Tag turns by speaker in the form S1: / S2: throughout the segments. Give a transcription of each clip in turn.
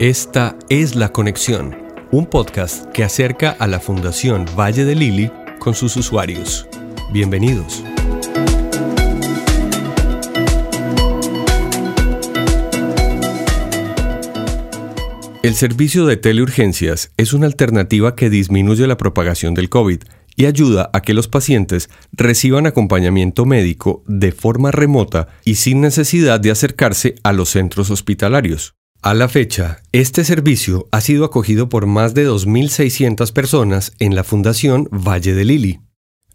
S1: Esta es La Conexión, un podcast que acerca a la Fundación Valle de Lili con sus usuarios. Bienvenidos. El servicio de teleurgencias es una alternativa que disminuye la propagación del COVID y ayuda a que los pacientes reciban acompañamiento médico de forma remota y sin necesidad de acercarse a los centros hospitalarios. A la fecha, este servicio ha sido acogido por más de 2.600 personas en la Fundación Valle de Lili.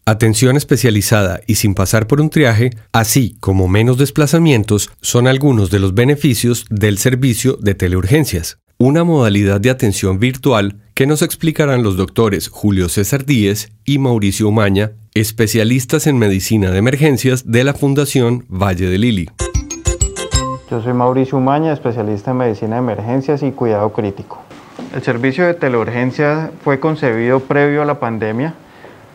S1: Atención especializada y sin pasar por un triaje, así como menos desplazamientos, son algunos de los beneficios del servicio de teleurgencias, una modalidad de atención virtual que nos explicarán los doctores Julio César Díez y Mauricio Umaña, especialistas en medicina de emergencias de la Fundación Valle de Lili.
S2: Yo soy Mauricio Umaña, especialista en medicina de emergencias y cuidado crítico. El servicio de teleurgencia fue concebido previo a la pandemia,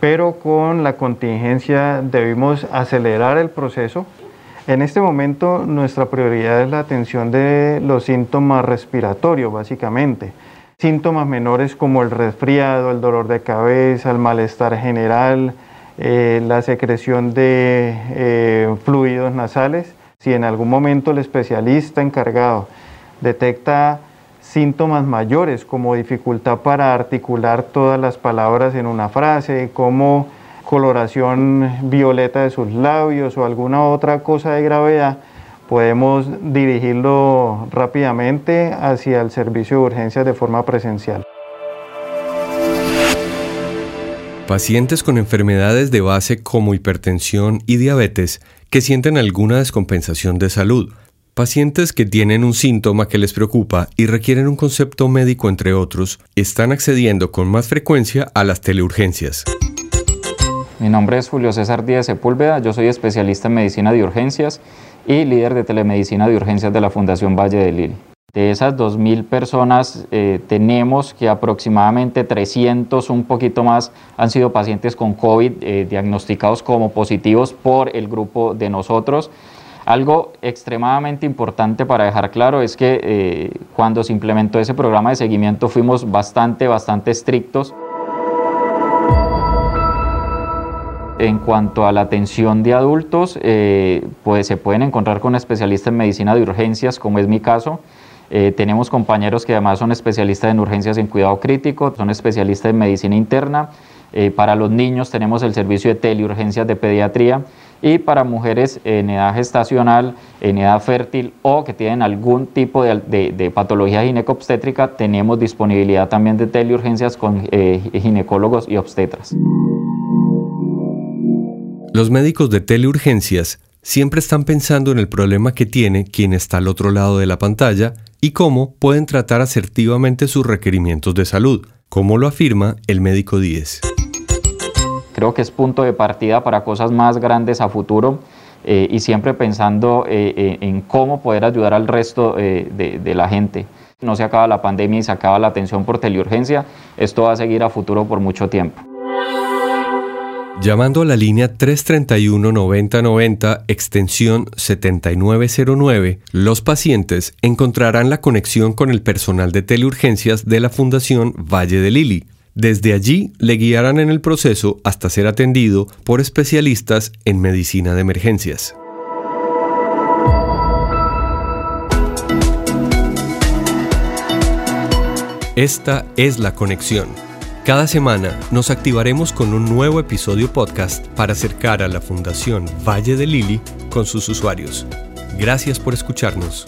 S2: pero con la contingencia debimos acelerar el proceso. En este momento nuestra prioridad es la atención de los síntomas respiratorios, básicamente. Síntomas menores como el resfriado, el dolor de cabeza, el malestar general, eh, la secreción de eh, fluidos nasales si en algún momento el especialista encargado detecta síntomas mayores como dificultad para articular todas las palabras en una frase, como coloración violeta de sus labios o alguna otra cosa de gravedad, podemos dirigirlo rápidamente hacia el servicio de urgencias de forma presencial.
S1: Pacientes con enfermedades de base como hipertensión y diabetes que sienten alguna descompensación de salud, pacientes que tienen un síntoma que les preocupa y requieren un concepto médico entre otros, están accediendo con más frecuencia a las teleurgencias.
S3: Mi nombre es Julio César Díaz Sepúlveda, yo soy especialista en medicina de urgencias y líder de telemedicina de urgencias de la Fundación Valle de Lili. De esas 2.000 personas eh, tenemos que aproximadamente 300, un poquito más, han sido pacientes con COVID eh, diagnosticados como positivos por el grupo de nosotros. Algo extremadamente importante para dejar claro es que eh, cuando se implementó ese programa de seguimiento fuimos bastante, bastante estrictos. En cuanto a la atención de adultos, pues se pueden encontrar con especialistas en medicina de urgencias, como es mi caso, eh, tenemos compañeros que además son especialistas en urgencias en cuidado crítico, son especialistas en medicina interna. Eh, para los niños tenemos el servicio de teleurgencias de pediatría y para mujeres en edad gestacional, en edad fértil o que tienen algún tipo de, patología ginecobstétrica, tenemos disponibilidad también de teleurgencias con eh, ginecólogos y obstetras.
S1: Los médicos de teleurgencias siempre están pensando en el problema que tiene quien está al otro lado de la pantalla y cómo pueden tratar asertivamente sus requerimientos de salud, como lo afirma el médico 10.
S3: Creo que es punto de partida para cosas más grandes a futuro eh, y siempre pensando eh, eh, en cómo poder ayudar al resto de, de la gente. No se acaba la pandemia y se acaba la atención por teleurgencia, esto va a seguir a futuro por mucho tiempo.
S1: Llamando a la línea 331-9090, extensión 7909, los pacientes encontrarán la conexión con el personal de teleurgencias de la Fundación Valle de Lili. Desde allí le guiarán en el proceso hasta ser atendido por especialistas en medicina de emergencias. Esta es la conexión cada semana nos activaremos con un nuevo episodio podcast para acercar a la Fundación Valle de Lili con sus usuarios. Gracias por escucharnos.